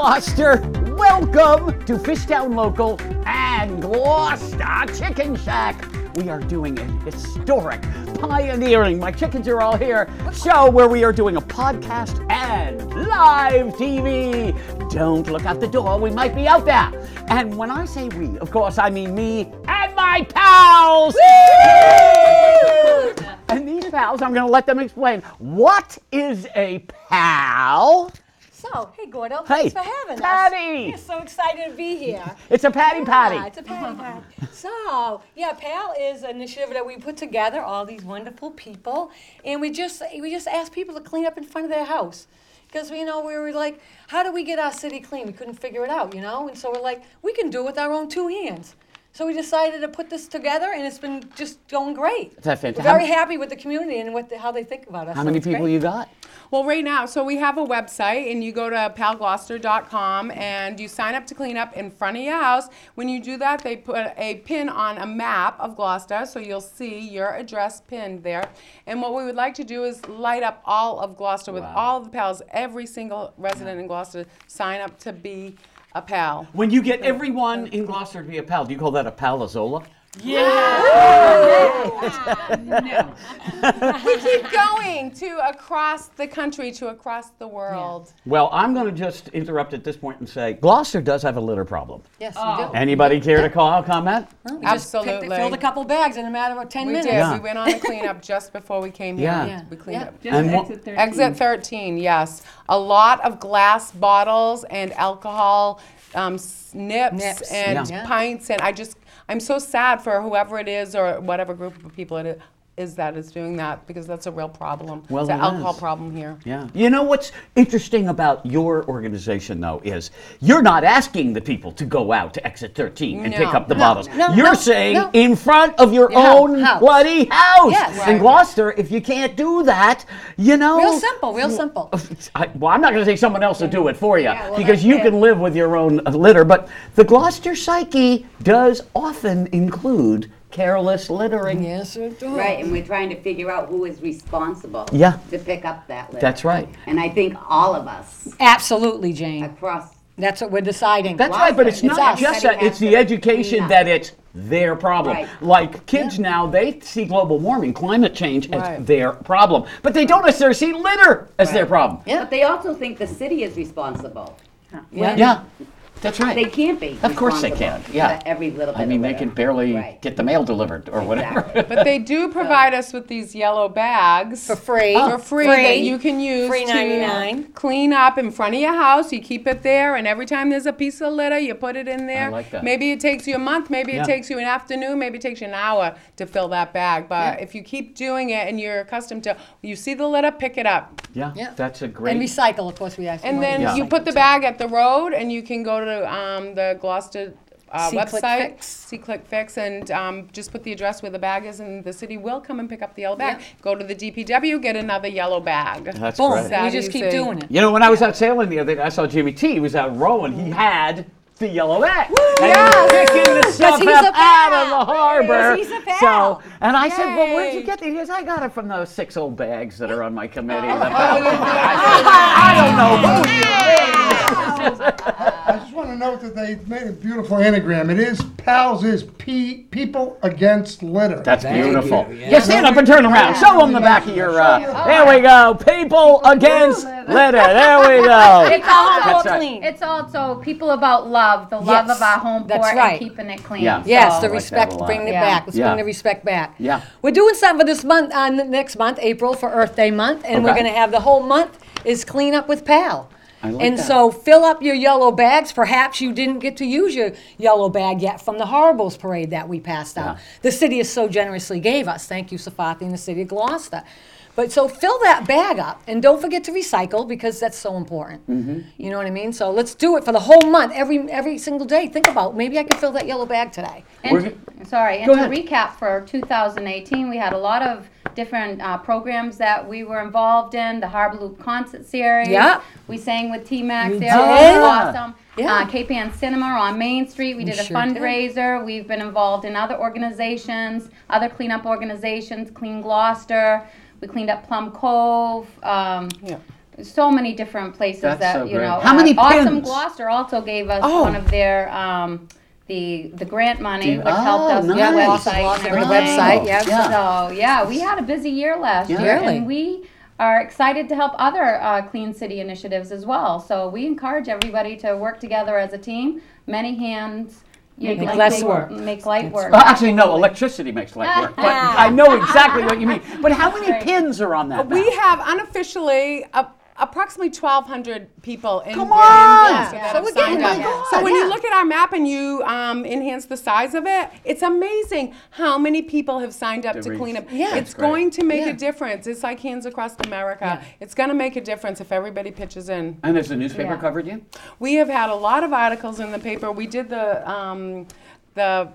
Gloucester. Welcome to Fishtown Local and Gloucester Chicken Shack. We are doing a historic, pioneering, my chickens are all here, show where we are doing a podcast and live TV. Don't look out the door, we might be out there. And when I say we, of course, I mean me and my pals. And these pals, I'm going to let them explain. What is a pal? So, hey Gordo, Hey, thanks for having Patty. us. We're so excited to be here. It's a patty Yeah, patty. it's a patty patty. So, yeah, PAL is an initiative that we put together, all these wonderful people, and we just we just asked people to clean up in front of their house. Because you know we were like, how do we get our city clean? We couldn't figure it out, you know. And so we're like, we can do it with our own two hands. So we decided to put this together, and it's been just going great. That's fantastic. We're very happy with the community and what the, how they think about us. How so many it's people great. you got? Well, right now, so we have a website, and you go to palgloucester.com and you sign up to clean up in front of your house. When you do that, they put a pin on a map of Gloucester, so you'll see your address pinned there. And what we would like to do is light up all of Gloucester with Wow. all of the pals. Every single resident in Gloucester sign up to be a pal. When you get everyone in Gloucester to be a pal, do you call that a palazola? We keep going to across the country, to across the world. Well, I'm going to just interrupt at this point and say Gloucester does have a litter problem. Yes, we do. Anybody care to call comment? We just picked it, Absolutely. filled a couple bags in a matter of 10 We minutes. did. Yeah. We went on a cleanup just before we came here. Yeah. Yeah. We cleaned Yeah. up. Just And exit 13. Exit 13, yes. A lot of glass bottles and alcohol um, snips Nips. and Yeah. pints. And I just, I'm so sad for whoever it is or whatever group of people it is, is that is doing that because that's a real problem. Well, it's an it alcohol is. problem here. Yeah. You know what's interesting about your organization, though, is you're not asking the people to go out to exit 13 and pick up the No, bottles. no, you're no, saying no. in front of your hou- own house. bloody house. Yes. In Right. Gloucester, if you can't do that, you know. Real simple, real simple. I, well, I'm not going to say someone else will do it for you well, because that's you it. can live with your own uh, litter. But the Gloucester psyche does often include careless littering. Yes, it does. Right, and we're trying to figure out who is responsible. Yeah. To pick up that litter. That's right. And I think all of us Absolutely, Jane. across, That's what we're deciding. That's right, but it's It's not us. just that, it's the education that it's their problem. Right. Like kids now, they see global warming, climate change as Right. their problem, but they don't necessarily see litter as their problem. Yeah. but they also think the city is responsible. Yeah. Yeah, that's right. They can't be. Of course they responsible can, yeah. for Every little bit I mean, of they litter. can barely Right. get the mail delivered or whatever. Exactly. But they do provide us with these yellow bags. For free. For oh. free, that you can use Free to 99. clean up in front of your house. You keep it there, and every time there's a piece of litter, you put it in there. like that. Maybe it takes you a month, maybe Yeah. it takes you an afternoon, maybe it takes you an hour to fill that bag. But if you keep doing it and you're accustomed to, you see the litter, pick it up. Yeah, Yeah. that's a great. And great. recycle, of course, we ask. And then Yeah. you put the bag at the road, and you can go to um, the Gloucester uh, See Click website, Fix. see Click Fix, and um, just put the address where the bag is, and the city will come and pick up the yellow bag. Go to the DPW, get another yellow bag. That's Boom. great. We just keep easy. doing it. You know, when I was out sailing the other day, I saw Jimmy T. He was out rowing. He had the yellow bag. And he was picking the stuff he's up a out of the harbor. He's a So, and I said, well, where'd you get these? He goes, I got it from those six old bags that are on my committee. The pal. I said, I don't know who you is. note that they made a beautiful anagram. It is PALS is P, people against litter. That's beautiful. Yeah. stand up and turn around. Show them the back of your. Uh, there we go. People against litter. There we go. It's also That's right. clean. It's also people about love, the love Yes, of our home that's port right. and keeping it clean. Yeah. Yes, So- the like that respect, a lot. bring it Yeah. back. Let's Yeah. bring the respect back. Yeah. We're doing something for this month, uh, next month, April, for Earth Day month, and we're Okay. going to have the whole month is clean up with PAL. I like and that. so fill up your yellow bags. Perhaps you didn't get to use your yellow bag yet from the Horribles parade that we passed out. Yeah. The city has so generously gave us. Thank you, Sefatia and the city of Gloucester. But so fill that bag up and don't forget to recycle because that's so important. Mm-hmm. You know what I mean? So let's do it for the whole month, every every single day. Think about maybe I can fill that yellow bag today. We're And, sorry, and Go to ahead. recap for 2018, we had a lot of different uh, programs that we were involved in. The Harbor Loop concert series. Yeah. We sang with T-Max We there. It did. was awesome. Yeah. Uh, Cape Ann Cinema on Main Street. We We did a sure did. fundraiser. We've been involved in other organizations, other cleanup organizations, Clean Gloucester. We cleaned up Plum Cove. Um, Yeah. so many different places That's that so you great. know. How many Awesome? Gloucester also gave us Oh. one of their um, the the grant money, Do- which helped oh, us with nice. the Yeah, website Gloucester and with the everything. website, yeah. Yeah. So yeah, we had a busy year last Yeah. year, Really? and we are excited to help other uh, clean city initiatives as well. So we encourage everybody to work together as a team. Many hands. You Make less work. Make light work. Well, actually, no. Electricity makes light work, but I know exactly what you mean. But how many Right. pins are on that? We map? have unofficially uh, approximately 1,200 people in Come in on! Gloucester Yeah. that So have we're getting signed up. there. So when Yeah. you look at our map and you um, enhance the size of it, it's amazing how many people have signed up To to reach. clean up. Yeah. It's That's great. going to make Yeah. a difference. It's like Hands Across America. Yeah. It's going to make a difference if everybody pitches in. And has the newspaper Yeah. covered you? We have had a lot of articles in the paper. We did the um, the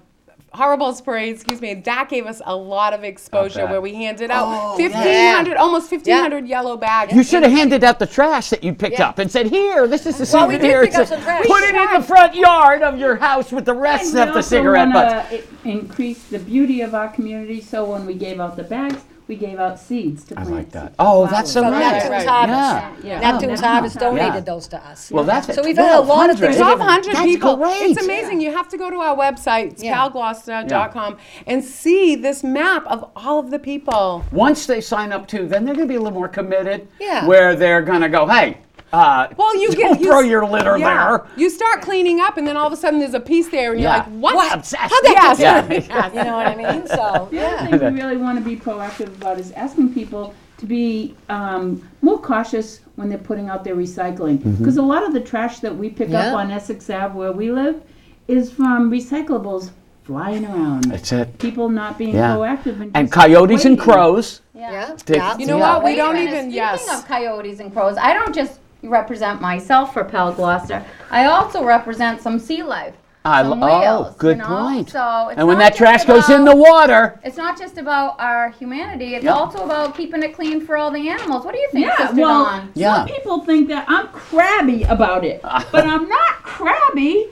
Horribles Parade, excuse me, that gave us a lot of exposure where we handed out Oh, 1,500, almost 1,500 yellow bags. You should have handed out the trash that you picked Yeah. up and said, "Here, this is the Well, we did souvenir. pick up some trash. Put it in the front yard of your house with the rest And of the cigarette wanna butts." i- Increase the beauty of our community, so when we gave out the bags, we gave out seeds to I plant. like that. Oh, that's so From nice. Neptune's right. Harvest. Yeah. Yeah. Neptune's Oh, Harvest yeah. donated those to us. Well, that's it. So we've had a lot of things. 1,200. 1,200 That's people. great. It's amazing. You have to go to our website, it's Yeah. palgloucester.com, and see this map of all of the people. Once they sign up too, then they're going to be a little more committed. Yeah. Where they're going to go, hey, uh, Well, you don't get you throw s- your litter yeah. there. You start cleaning up, and then all of a sudden there's a piece there, and you're Yeah. like, "What? What? Obsessed. How'd that Yes. Yeah. You know what I mean? So, The yeah. other thing we really want to be proactive about is asking people to be um, more cautious when they're putting out their recycling. Mm-hmm. Because a lot of the trash that we pick Yeah. up on Essex Ave where we live is from recyclables flying around. That's it. People not being Yeah. proactive and, And just coyotes and crows. Yeah. Yeah. You know Yeah. what? We Wait don't minute, even. Speaking Yes. of coyotes and crows, I don't just represent myself for Pal Gloucester. I also represent some sea life. I some lo- oh, good you know? point. So it's And when not that just trash goes in the about- water, It's not just about our humanity. It's Yeah. also about keeping it clean for all the animals. What do you think, Yeah, Sister well, Dawn? Yeah. some people think that I'm crabby about it, but I'm not crabby.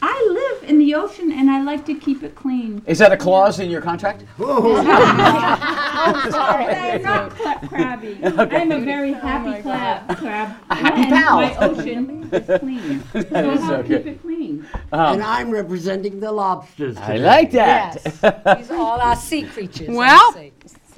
I live in the ocean and I like to keep it clean. is that a clause in your contract? Oh, I'm not cla- crabby. I'm a very happy oh crab. crab A happy when pal. My ocean is clean. so That I is have so to good. keep it clean. Um, and I'm representing the lobsters. I today. like that. Yes. These are all our sea creatures. Well, I.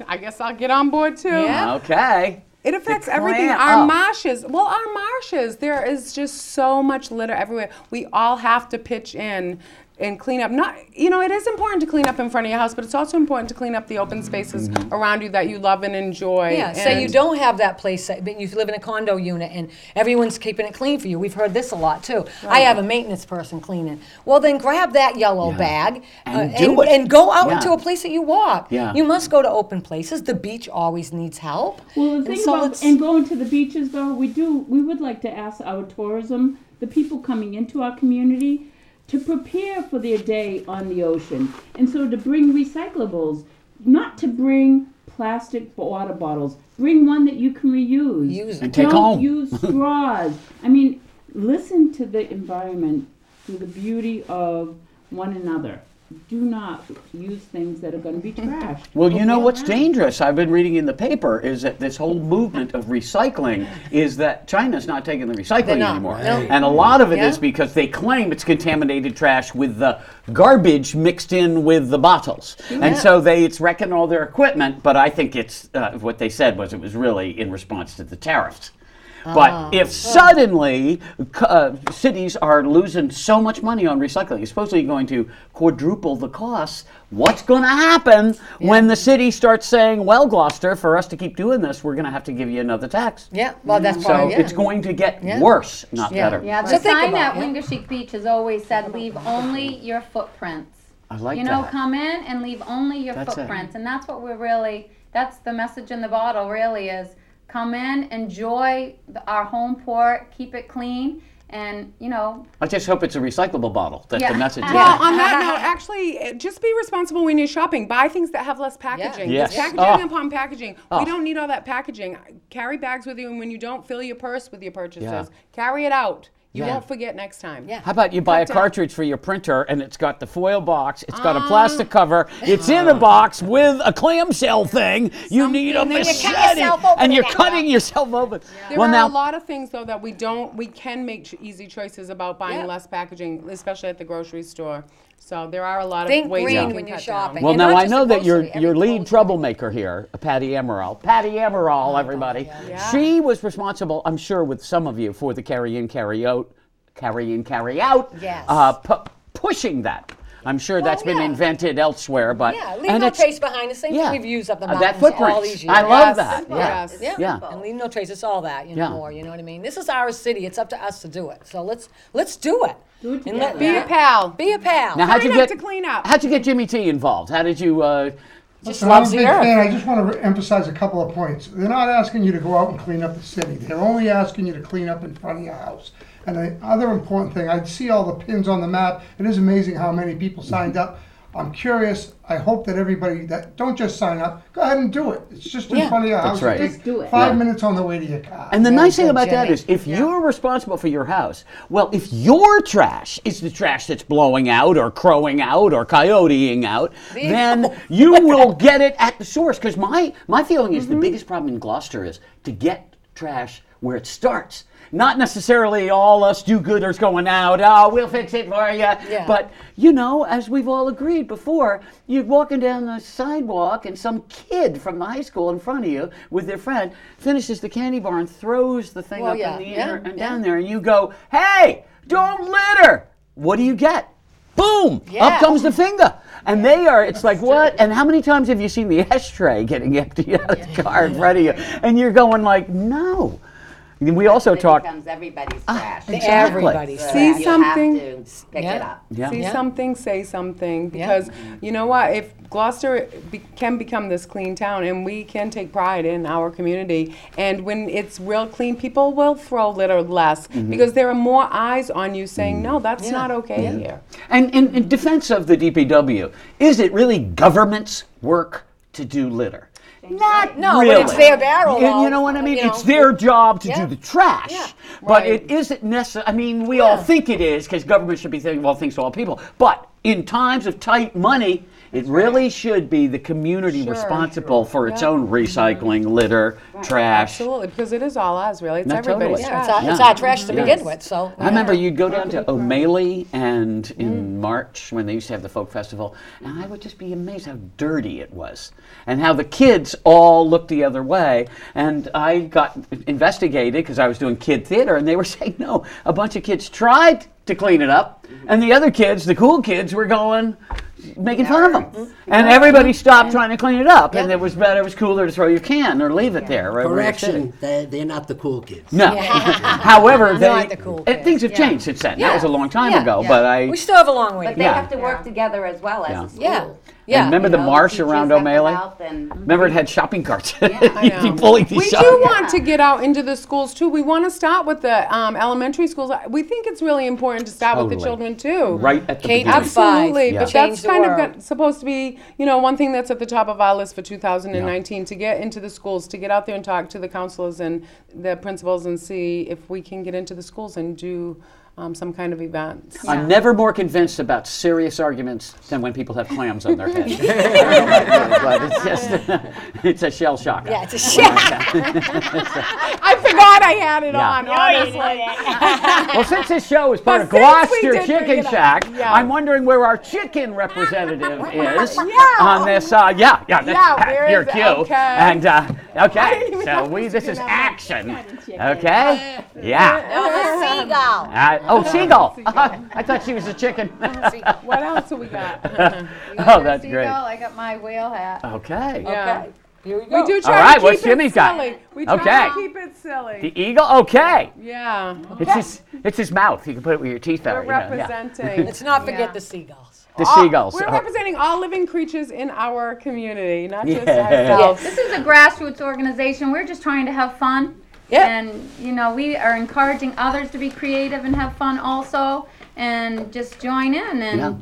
I guess I'll get on board too. Yeah. okay. It affects everything. Our oh. marshes. Well, our marshes. There is just so much litter everywhere. We all have to pitch in and clean up. Not, you know, it is important to clean up in front of your house, but it's also important to clean up the open spaces Mm-hmm. around you that you love and enjoy. Yeah, say you And- don't have that place, that- but you live in a condo unit and everyone's keeping it clean for you. We've heard this a lot too. I have a maintenance person cleaning. Well, then grab that yellow Yeah. bag And uh, do and, it. and go out Yeah. into a place that you walk. Yeah. You must go to open places. The beach always needs help. Well, the And thing so about it's- and going to the beaches, though, we do. We would like to ask our tourism, the people coming into our community, to prepare for their day on the ocean, and so to bring recyclables, not to bring plastic water bottles. Bring one that you can reuse. Use. And take Don't home. use straws. I mean, listen to the environment through the beauty of one another. Do not use things that are going to be trash. Well, you know what's dangerous? I've been reading in the paper is that this whole movement of recycling is that China's not taking the recycling not, anymore. no. And a lot of it is Yeah. because they claim it's contaminated trash with the garbage mixed in with the bottles. And so they it's wrecking all their equipment, but I think it's uh, what they said was it was really in response to the tariffs. But if suddenly uh, cities are losing so much money on recycling, supposedly going to quadruple the costs, what's going to happen when the city starts saying, well, Gloucester, for us to keep doing this, we're going to have to give you another tax? Yeah, well, that's So part of it. it's going to get Yeah. worse, not Yeah. better. Yeah, the So sign about at it. Wingaersheek Beach has always said, leave only your footprints. I like You know, that. come in and leave only your That's it. footprints. And that's what we're really, that's the message in the bottle really is, come in, enjoy the- our home port, keep it clean, and, you know, I just hope it's a recyclable bottle. That's Yeah. the message is. Well, on that note, actually, just be responsible when you're shopping. Buy things that have less packaging. Yes. It's Oh. packaging ah. upon packaging. Oh. We ah. don't need all that packaging. Carry bags with you, and when you don't, fill your purse with your purchases. Yeah. Carry it out. You won't forget next time. Yeah. How about you buy a cartridge for your printer and it's got the foil box, it's got a Ah. plastic cover, it's in a box with a clamshell thing. You need a Something- Then you cut machete yourself open and you're again. cutting yourself open. There well, are now a lot of things though that we don't, we can make ch- easy choices about buying Yeah. less packaging, especially at the grocery store. So there are a lot Think of ways green you can when you're cut shopping. down. Well, And now not I just know the that your grocery, every your lead clothes troublemaker here, Patty Amaral, Patty Amaral, everybody. Yeah. She was responsible, I'm sure, with some of you for the carry in, carry out, carry in, carry out. Yes. Uh, pu- pushing that. I'm sure that's been yeah. invented elsewhere, but Yeah, leave and no it's- trace behind. The same yeah. thing we've used up the Uh, mountains that footprint. all these years. I love Yes. that. Yeah. Yes. Yeah. Yeah. And leave no trace. It's all that, you know, Yeah. more. You know what I mean? This is our city. It's up to us to do it. So let's let's do it. Do it And let- Be yeah. a pal. Be a pal. Now, how'd you get to clean up. How'd you get Jimmy T involved? How did you? Uh, Just Listen, loves I'm a the big earth. fan. I just want to emphasize a couple of points. They're not asking you to go out and clean up the city. They're only asking you to clean up in front of your house. And the other important thing, I see all the pins on the map. It is amazing how many people signed up. I'm curious. I hope that everybody that don't just sign up, go ahead and do it. It's just in Yeah. front of your That's house. right. Just do it. Five Yeah. minutes on the way to your car. And the Very nice thing about that Jenny. is, if you're responsible for your house, well, if your trash is the trash that's blowing out or crowing out or coyoteing out, then you will get it at the source. Because my my feeling is the mm-hmm. biggest problem in Gloucester is to get trash where it starts. Not necessarily all us do-gooders going out. Oh, we'll fix it for you. Yeah. But you know, as we've all agreed before, you're walking down the sidewalk and some kid from the high school in front of you with their friend finishes the candy bar and throws the thing Well, up yeah, in the yeah, air and yeah. down there, and you go, "Hey, don't litter!" What do you get? Boom! Yeah. Up comes the finger. And they are, it's like, what? And how many times have you seen the ashtray getting emptied out of the car in front of you? And you're going like, no. And we also It talk, becomes everybody's Ah, trash. exactly. Everybody's So See you have something? to pick Yeah. it up. yeah. See Yeah. something, say something. Because you know what? If Gloucester be- can become this clean town, and we can take pride in our community, and when it's real clean, people will throw litter less Mm-hmm. because there are more eyes on you saying, Mm. "No, that's Yeah. not okay here." And in, in defense of the DPW, is it really government's work to do litter? Not No, but it's their barrel, You, you know what I mean? you It's know. their job to Yeah. do the trash. Yeah. But Right. it isn't necessary. I mean, we all think it is because government should be thinking, of all things to all people. But in times of tight money, it really should be the community Sure. responsible for its own recycling, litter, trash. Absolutely, because it is all us, really. It's No, everybody's totally. Yeah, it's trash. our, it's our trash to begin with. So I remember you'd go down to O'Maley and Mm. in March when they used to have the folk festival, and I would just be amazed how dirty it was and how the kids all looked the other way. And I got investigated because I was doing kid theater, and they were saying, no, a bunch of kids tried to clean it up, and the other kids, the cool kids, were going. Making fun of them, mm-hmm. and everybody stopped trying to clean it up, and it was better. It was cooler to throw your can or leave it there. right where you're sitting. Correction, they're, they're not the cool kids. No. However, they Not the cool and kids. things have changed since then. That was a long time Yeah. ago, Yeah. but I we still have a long way to go. But they Yeah. have to work together as well Yeah. as a school. Yeah, And yeah. remember the You know, marsh teachers around have to O'Maley? help and- Remember it had shopping carts. I You'd be know. pulling these We shopping do want to get out into the schools too. We want to start with the um, elementary schools. We think it's really important to start with the Totally. children too. right at the K to beginning. five. Absolutely, Yeah. but Change that's the kind of world. got, supposed to be, you know, one thing that's at the top of our list for 2019 to get into the schools, to get out there and talk to the counselors and the principals and see if we can get into the schools and do um, some kind of events. I'm never more convinced about serious arguments than when people have clams on their head. but it's just, it's a shell shock. Yeah, it's a shit. I forgot I had it Yeah. on, honestly. Well, since this show is part But of Gloucester Chicken Shack, yeah. I'm wondering where our chicken representative is Yeah. on this. Uh, yeah, yeah, that's Yeah, where your cue. Okay. And uh, okay, so we this this is action. Okay, uh, yeah. Uh, uh, oh the seagull. Uh, oh, seagull. I thought she was a chicken. What else have we got? oh, that's great. Seagull, I got my whale hat. Okay. yeah. Here we go. We do try All right, to what's keep Jimmy's it got? silly. We try Okay. to keep it silly. The eagle. Okay. yeah. It's his. It's his mouth. You can put it with your teeth We're out. you know, yeah. representing. Let's not forget Yeah. the seagulls. The all- seagulls. We're representing all living creatures in our community, not just Yeah. ourselves. This is a grassroots organization. We're just trying to have fun. Yeah. And, you know, we are encouraging others to be creative and have fun also and just join in and Yeah.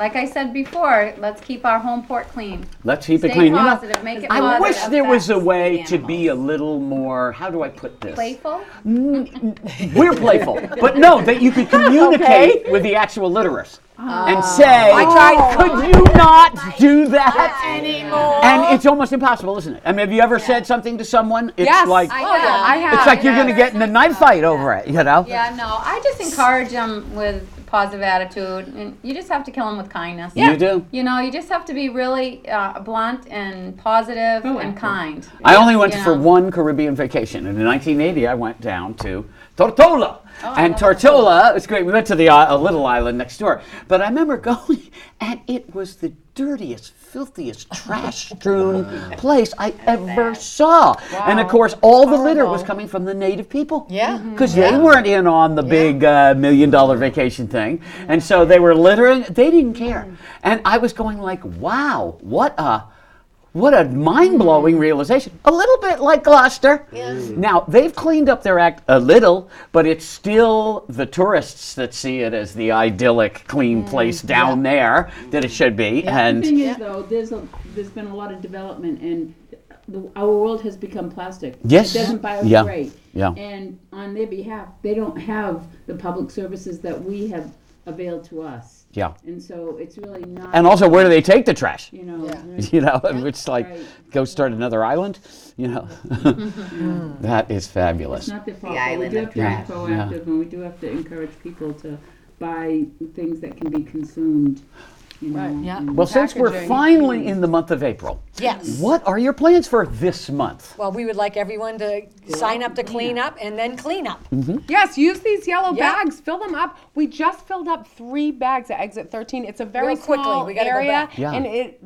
Like I said before, let's keep our home port clean. Let's keep it Stay clean. You know, positive, make it I positive. wish there was a affects way the to be a little more. How do I put this? Playful. Mm, we're playful, but no, that you could communicate with the actual litterers and ah. say, oh, "Could you not do that anymore?" And it's almost impossible, isn't it? I mean, have you ever said something to someone? It's Yes. like I Oh, have. I have. it's like you're going to get in a knife fight over it. You know? Yeah, no, I just encourage them with positive attitude, and you just have to kill them with kindness. Yeah. You do. You know, you just have to be really uh, blunt and positive and Proactive. kind. I only went You for know. one Caribbean vacation. And in 1980, I went down to Tortola. Oh, and love Tortola, it's great. We went to the uh, a little island next door. But I remember going, and it was the dirtiest, filthiest, trash-strewn place I ever saw. And of course, all the litter was coming from the native people. Yeah. Because they weren't in on the big uh, million-dollar vacation thing, and so they were littering. They didn't care, and I was going like, "Wow, what a." What a mind-blowing mm. realization. A little bit like Gloucester. Mm. Now, they've cleaned up their act a little, but it's still the tourists that see it as the idyllic, clean mm. place down there that it should be. And The And thing is, though, there's a there's been a lot of development, and the, our world has become plastic. Yes. it doesn't biodegrade. Yeah. Yeah. And on their behalf, they don't have the public services that we have availed to us. Yeah. And so it's really not. And also, where do they take the trash? you know, Yeah. right, You know, it's like, Right. go start another island. You know, that is fabulous. it's not their fault. The but we island do have to trash. be proactive, and we do have to encourage people to buy things that can be consumed. You know, Right. Yeah. Well, since we're Packaging. finally in the month of April, Yes. what are your plans for this month? Well, we would like everyone to sign up to clean up and then clean up. Mm-hmm. Yes, use these yellow Yeah. bags. Fill them up. We just filled up three bags at exit 13. It's a very Real quickly, small we gotta go area, back. Yeah. and it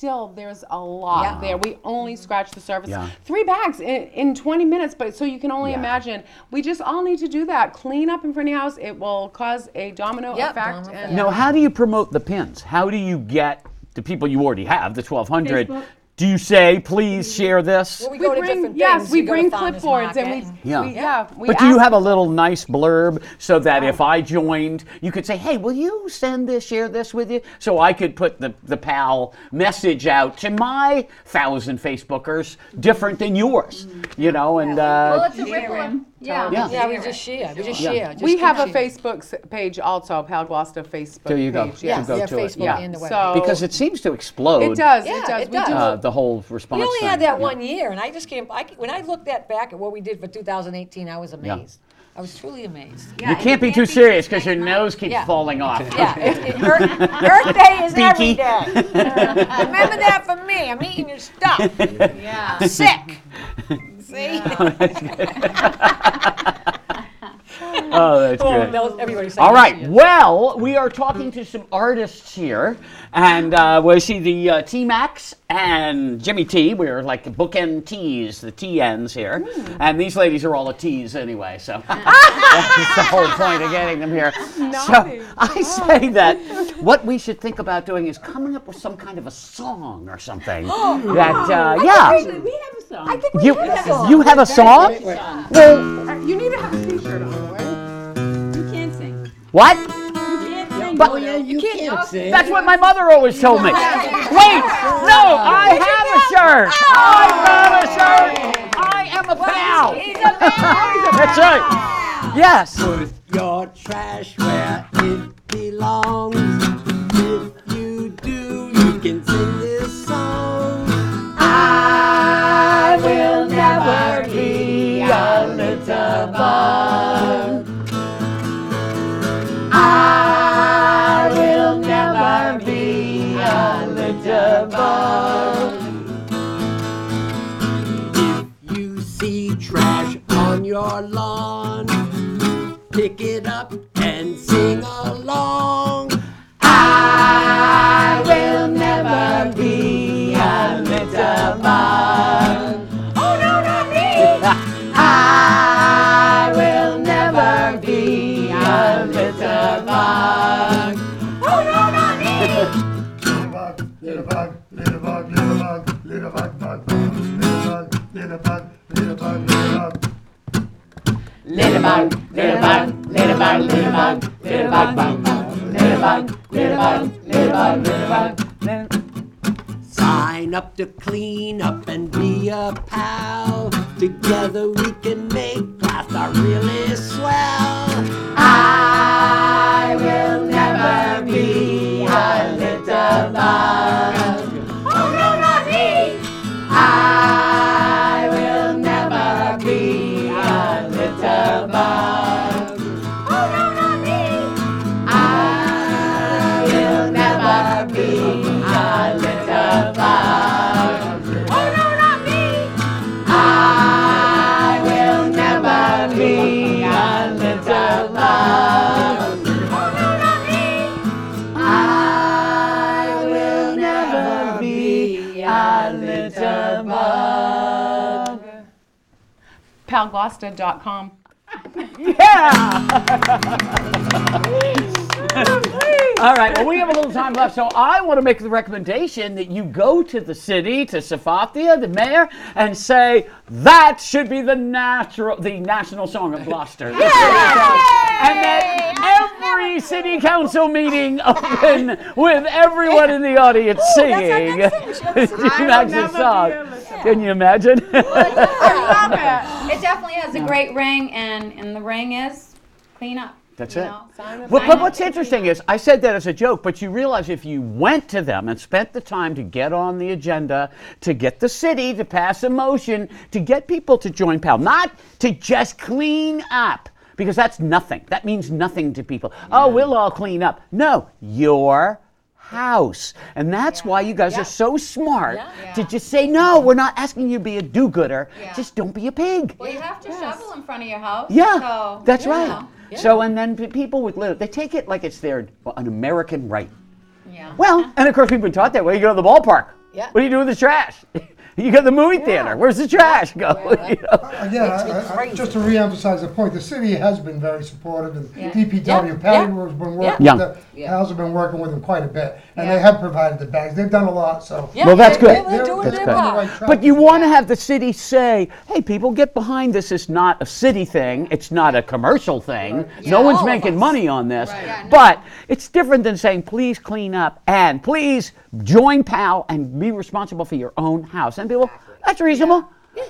still there's a lot Yeah. there. We only mm-hmm. scratched the surface. Yeah. Three bags in, in 20 minutes, but so you can only Yeah. imagine. We just all need to do that. Clean up in front of your house. It will cause a domino Yep, effect. domino and Now, how do you promote the pins? How do you get the people you already have, the 1,200? Facebook. Do you say, please share this? Well, we, we go to bring different yes, things. we go to bring farmers clipboards and we. Yeah. we, yeah. we But do you ask- have a little nice blurb so that if I joined, you could say, hey, will you send this, share this with you? So I could put the, the PAL message out to my thousand Facebookers, different than yours, you know, and Well, uh, it's a ripple. Sharing. Yeah. Yeah. Yeah, we just share. We just Yeah. share. Just we keep have a sharing. Facebook s- page also, Pal Gloucester Facebook there you go. page. You Yes, go yeah, to it. Facebook Yeah. and the web. So Because it seems to explode. it does. Yeah, it does. it we do does. Uh, the whole response. We only thing. had that Yeah. one year, and I just can't. I, when I looked at back at what we did for 2018, I was amazed. I was truly amazed. You can't be too serious because your nose keeps Yeah. falling off. Yeah, it, it, Earth, Earth Day is every Beaky. day. Remember that for me. I'm eating your stuff. Yeah. Sick. See? Oh, that's Oh, good. that was- everybody's saying All yes, right. yes. Well, we are talking to some artists here, and uh, we see the uh, T Max and Jimmy T. We're like the bookend T's, the T ends here, and these ladies are all a T's anyway. So that's the whole point of getting them here. Naughty. So I say that what we should think about doing is coming up with some kind of a song or something. that uh, yeah. Actually, we have a song. I think we You have a song. you have a song? song. Well, You need to have a T-shirt on, right? You can't sing. what? You can't. But- Oh, yeah, you can't sing. That's what my mother always told me. Wait, no, oh. I have a shirt. Oh. I got a shirt. I am a pal. That's right. Yes. Put your trash where it belongs. Your lawn, pick it up and sing along. palgloucester.com. Yeah! All right, well, we have a little time left, so I want to make the recommendation that you go to the city, to Sefatia, the mayor, and say, that should be the natural, the national song of Gloucester. The. And that every city council meeting open with everyone in the audience singing Max's song. Can you imagine? It definitely has a great ring, and and the ring is clean up. That's you it. know? Well, but what's interesting is, I said that as a joke, but you realize if you went to them and spent the time to get on the agenda, to get the city to pass a motion, to get people to join PAL, not to just clean up, because that's nothing. That means nothing to people. Oh, we'll all clean up. No, your house. And that's why you guys are so smart to just say, no, we're not asking you to be a do gooder, Yeah. just don't be a pig. Well, you have to shovel in front of your house. Yeah, so, that's right. So, and then people with little, they take it like it's their an American right. Yeah. Well, and of course, we've been taught that way. You go to the ballpark. Yeah. What do you do with the trash? you go to the movie theater. Where's the trash go? You know? Uh, Again, I- I- I- just to reemphasize the point, the city has been very supportive, and Yeah. DPW, Yeah, Patty yeah. has been working Yeah. with them, Pals have been working with them quite a bit, and Yeah. they have provided the bags, they've done a lot, so. Yeah, Well, that's they- good. They're, they're doing That's their good. part. Right. But you want to have the city say, hey, people, get behind this. It's not a city thing. It's not a commercial thing. No one's All of making us. money on this. Yeah, no. But it's different than saying, please clean up and please join PAL and be responsible for your own house. And people, that's reasonable.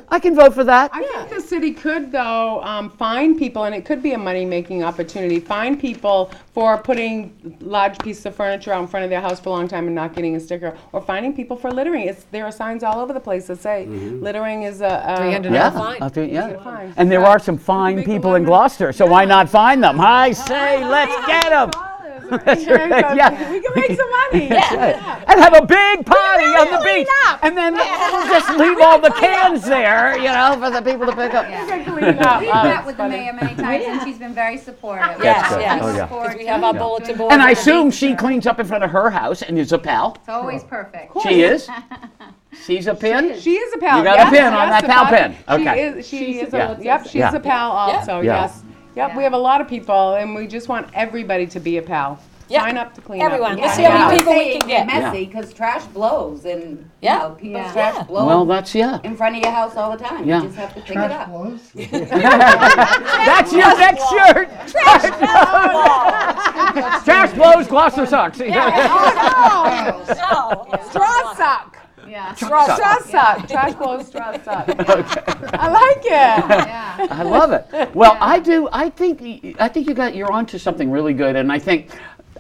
I can vote for that. I think the city could, though, um, fine people, and it could be a money-making opportunity, find people for putting large pieces of furniture out in front of their house for a long time and not getting a sticker, or finding people for littering. It's, there are signs all over the place that say littering is a. a 300 Yeah, fine. I'll yeah. fine. And there are some fine people in Gloucester, so why not find them? I say, let's get them. That's right, yeah. We can make some money. Yeah, And have a big party on the beach, and then we'll just leave all the cans there, you know, for the people to pick up. Clean up. We've Oh, met it's with the mayor many times, and she's been very supportive. Yes, good. yes. Oh, yeah. Because We have our bulletin board. And I assume she cleans up in front of her house and is a pal. It's always perfect. She is. She's a pin. She is a pal. You got a yes, pin on that pal pin. Okay. She is. She is. yeah. A, yep. She's Yeah. a pal also. Yeah. Yes. Yep. We have a lot of people, and we just want everybody to be a pal. Yeah. Sign up to clean Everyone. up. Let's see how many people we can get. Messy, because trash blows and, you Yeah. know, people's Yeah. trash blows Well, that's yeah. in front of your house all the time. Yeah. You just have to pick it Trash up. blows. That's your next shirt. Trash blows, Gloucester sucks. Oh, Straw suck. Yeah. Straw suck. Trash blows. Straw suck. I like it. Yeah. I love it. Well, I do. I think. I think you got. You're onto something really good, and I think.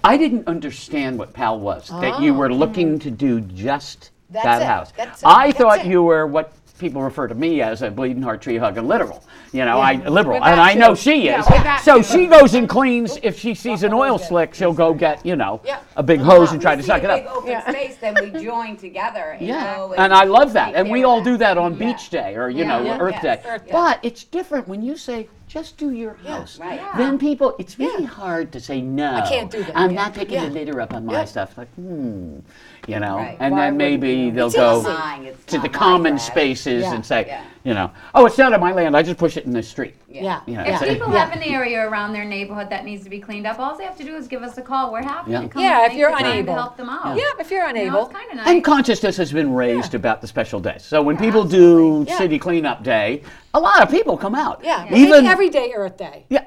I didn't understand what PAL was. That you were looking oh. to do just That's that it. house. That's it. I That's thought it. you were what people refer to me as a bleeding heart tree hugging literal. You know, I liberal, With that and I know she is. with that so too. she goes and cleans. If she sees an oil slick, she'll go get you know Yeah. a big hose and try to suck a it big up. open Yeah. space, then we join together and Yeah, go and I love that, and we all do that on Yeah. Beach Day or you Yeah. know Yeah. Earth Yes. Day. Earth Day. But it's different when you say just do your house. right. Then people, it's really hard to say no. I can't do that. I'm Yeah. not picking Yeah. the litter up on my Yeah. stuff. Like, hmm, you know, Right. and Why then maybe they'll go easy. Mine, it's to the common trash. spaces Yeah. and say, Yeah. You know, oh, it's not on my land. I just push it in the street. Yeah. You know, Yeah. so- People have an area around their neighborhood that needs to be cleaned up. All they have to do is give us a call. We're happy Yeah. to come. Yeah, and if make you're the time unable. to help them out. Yeah, if you're You know, unable. it's kind of nice. And consciousness has been raised about the special days. So when people do Yeah. city cleanup day, a lot of people come out. Yeah. Even Make every day Earth Day. Yeah.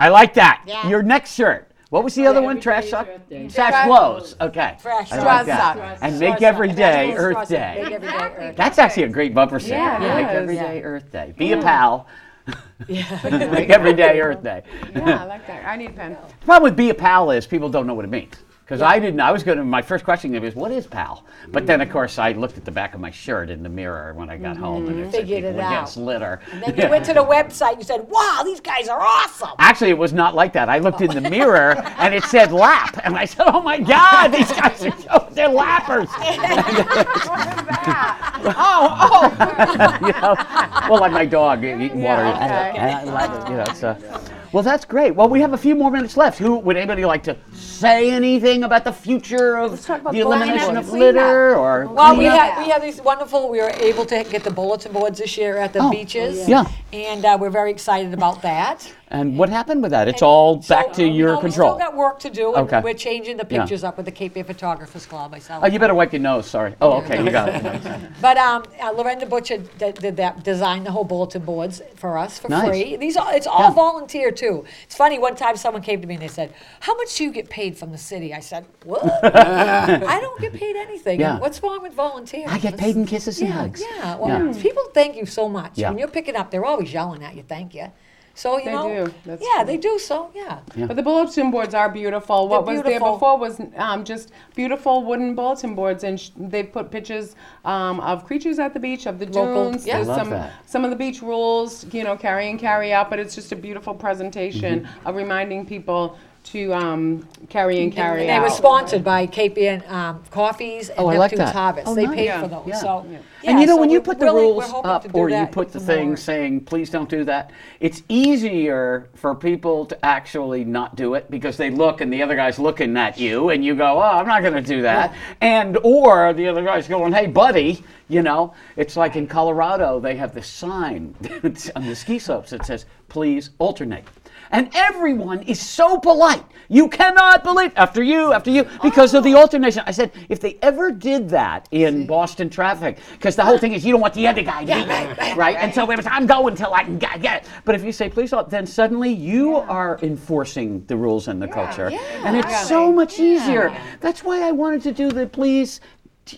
I like that. Yeah. Your next shirt. What was the other one? Trash day is suck? Earth Day. Trash blows. Okay. Trash I like Straw that. suck. And Straw make suck. every day Straw Earth suck. Day. Make every day Earth That's actually a great bumper sticker. Yeah, Make it every is. day Earth Day. Be a pal. Make every day Earth Day. Yeah, I like that. I need a pen. The problem with be a pal is people don't know what it means. Because I didn't, I was going to, my first question was, what is pal? But then, of course, I looked at the back of my shirt in the mirror when I got home and it mm-hmm. said Figured it people out. against litter. Then you went to the website and you said, wow, these guys are awesome. Actually, it was not like that. I looked in the mirror and it said lap. And I said, oh my God, these guys are so, they're lappers. Oh, oh. you know? Well, like my dog eating water. Yeah, okay. And I love it, you know, so. Well, that's great. Well, we have a few more minutes left. Who would anybody like to say anything about the future of the elimination of boards. litter or Well, we cleanup? had, we have these wonderful, we were able to get the bulletin boards this year at the Oh, beaches. yeah. And uh, we're very excited about that. And what happened with that? It's all back to So, your no, control. We still got work to do, and Okay. we're changing the Yeah. pictures up with the Cape Photographers Club. I saw Oh, you better wipe your nose. Sorry. Oh, okay, you got it. But um, uh, Lorenda Butcher did, did that, designed the whole bulletin boards for us for Nice. free. These are, it's all Yeah. volunteer too. It's funny. One time, someone came to me and they said, "How much do you get paid from the city?" I said, "What? I don't get paid anything. Yeah. What's wrong with volunteers?" I get paid in kisses and yeah, hugs. Yeah. Well, Yeah. people thank you so much. Yeah. When you're picking up, they're always yelling at you, "Thank you." So you They know, do. That's yeah, true. they do. So yeah. Yeah. But the bulletin boards are beautiful. What They're was there beautiful. before was um, just beautiful wooden bulletin boards, and sh- they put pictures um, of creatures at the beach, of the Local- dunes. yeah. There's Love some that. some of the beach rules, you know, carry in, carry out. But it's just a beautiful presentation Mm-hmm. of reminding people to um, carry and carry And they out. were sponsored by Cape Ann um, Coffees and Oh, I like Neptune's that. Harvest. Oh, they nice. paid Yeah. for those. Yeah. So, Yeah. and you yeah, know, so when you we're put the really- we're rules hoping to up do or you that put the with thing more. saying, please don't do that, it's easier for people to actually not do it because they look and the other guy's looking at you and you go, oh, I'm not going to do that. And, or the other guy's going, hey, buddy, you know, it's like in Colorado, they have this sign on the ski slopes that says, please alternate. And everyone is so polite. You cannot believe after you, after you, because of the alternation. I said, if they ever did that in Boston traffic, because the whole thing is you don't want the other guy to be right, And so it was, I'm going till I can get it. But if you say please, don't," then suddenly you are enforcing the rules and the culture, and it's so much easier. That's why I wanted to do the please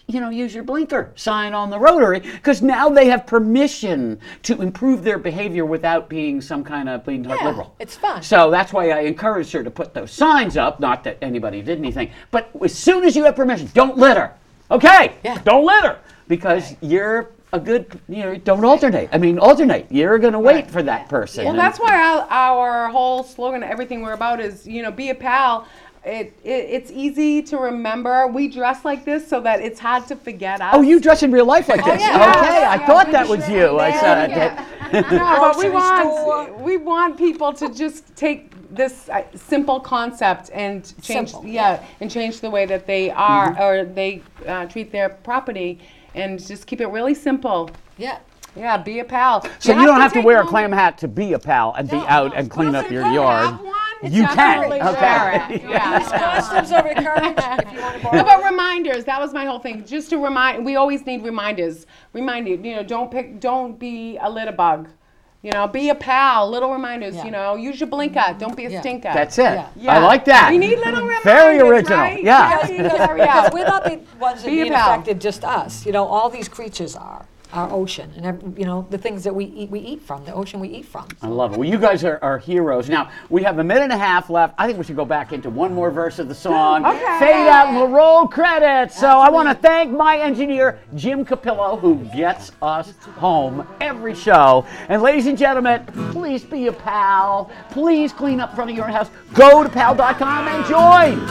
you know, use your blinker sign on the rotary because now they have permission to improve their behavior without being some kind of bleeding heart Yeah, liberal. it's fun. So that's why I encouraged her to put those signs up. Not that anybody did anything, but as soon as you have permission, don't litter. Okay, Yeah. don't litter because you're a good. You know, don't alternate. I mean, alternate. You're going to wait for that person. Well, and- that's why our, our whole slogan, everything we're about, is you know, be a pal. It, it it's easy to remember. We dress like this so that it's hard to forget us. Oh, you dress in real life like this? yeah. Okay, I Yeah, thought we that was should. you. I saw it. No, but we Grocery want we want people to just take this uh, simple concept and change, Simple, yeah, and change the way that they are Mm-hmm. or they uh, treat their property, and just keep it really simple. Yeah. Yeah, be a pal. So you don't have to take wear a clam hat to be a pal and be No, out no. and clean up your you yard. Have one, it's You can, definitely okay. wear it. Yeah. Costumes are encouraged if you want to How borrow. about reminders? That was my whole thing. Just to remind, we always need reminders. Remind you, you know, don't pick, don't be a litter bug. You know, be a pal. Little reminders. Yeah. You know, use your blinker. Mm-hmm. Don't be a Yeah. stinker. That's it. Yeah. Yeah. I like that. We need little reminders. Very original. right? Yeah. Because, Carry because- out. because we're not the ones that Be a being pal. affected, just us. You know, all these creatures are our ocean, and ev- you know the things that we eat, we eat from the ocean we eat from. I love it. Well, you guys are, are heroes. Now, we have a minute and a half left. I think we should go back into one more verse of the song. Okay. Fade out and we'll roll credits. So I want to thank my engineer, Jim Capillo, who gets us home every show. And ladies and gentlemen, please be a pal. Please clean up front of your house. Go to pal.com and join.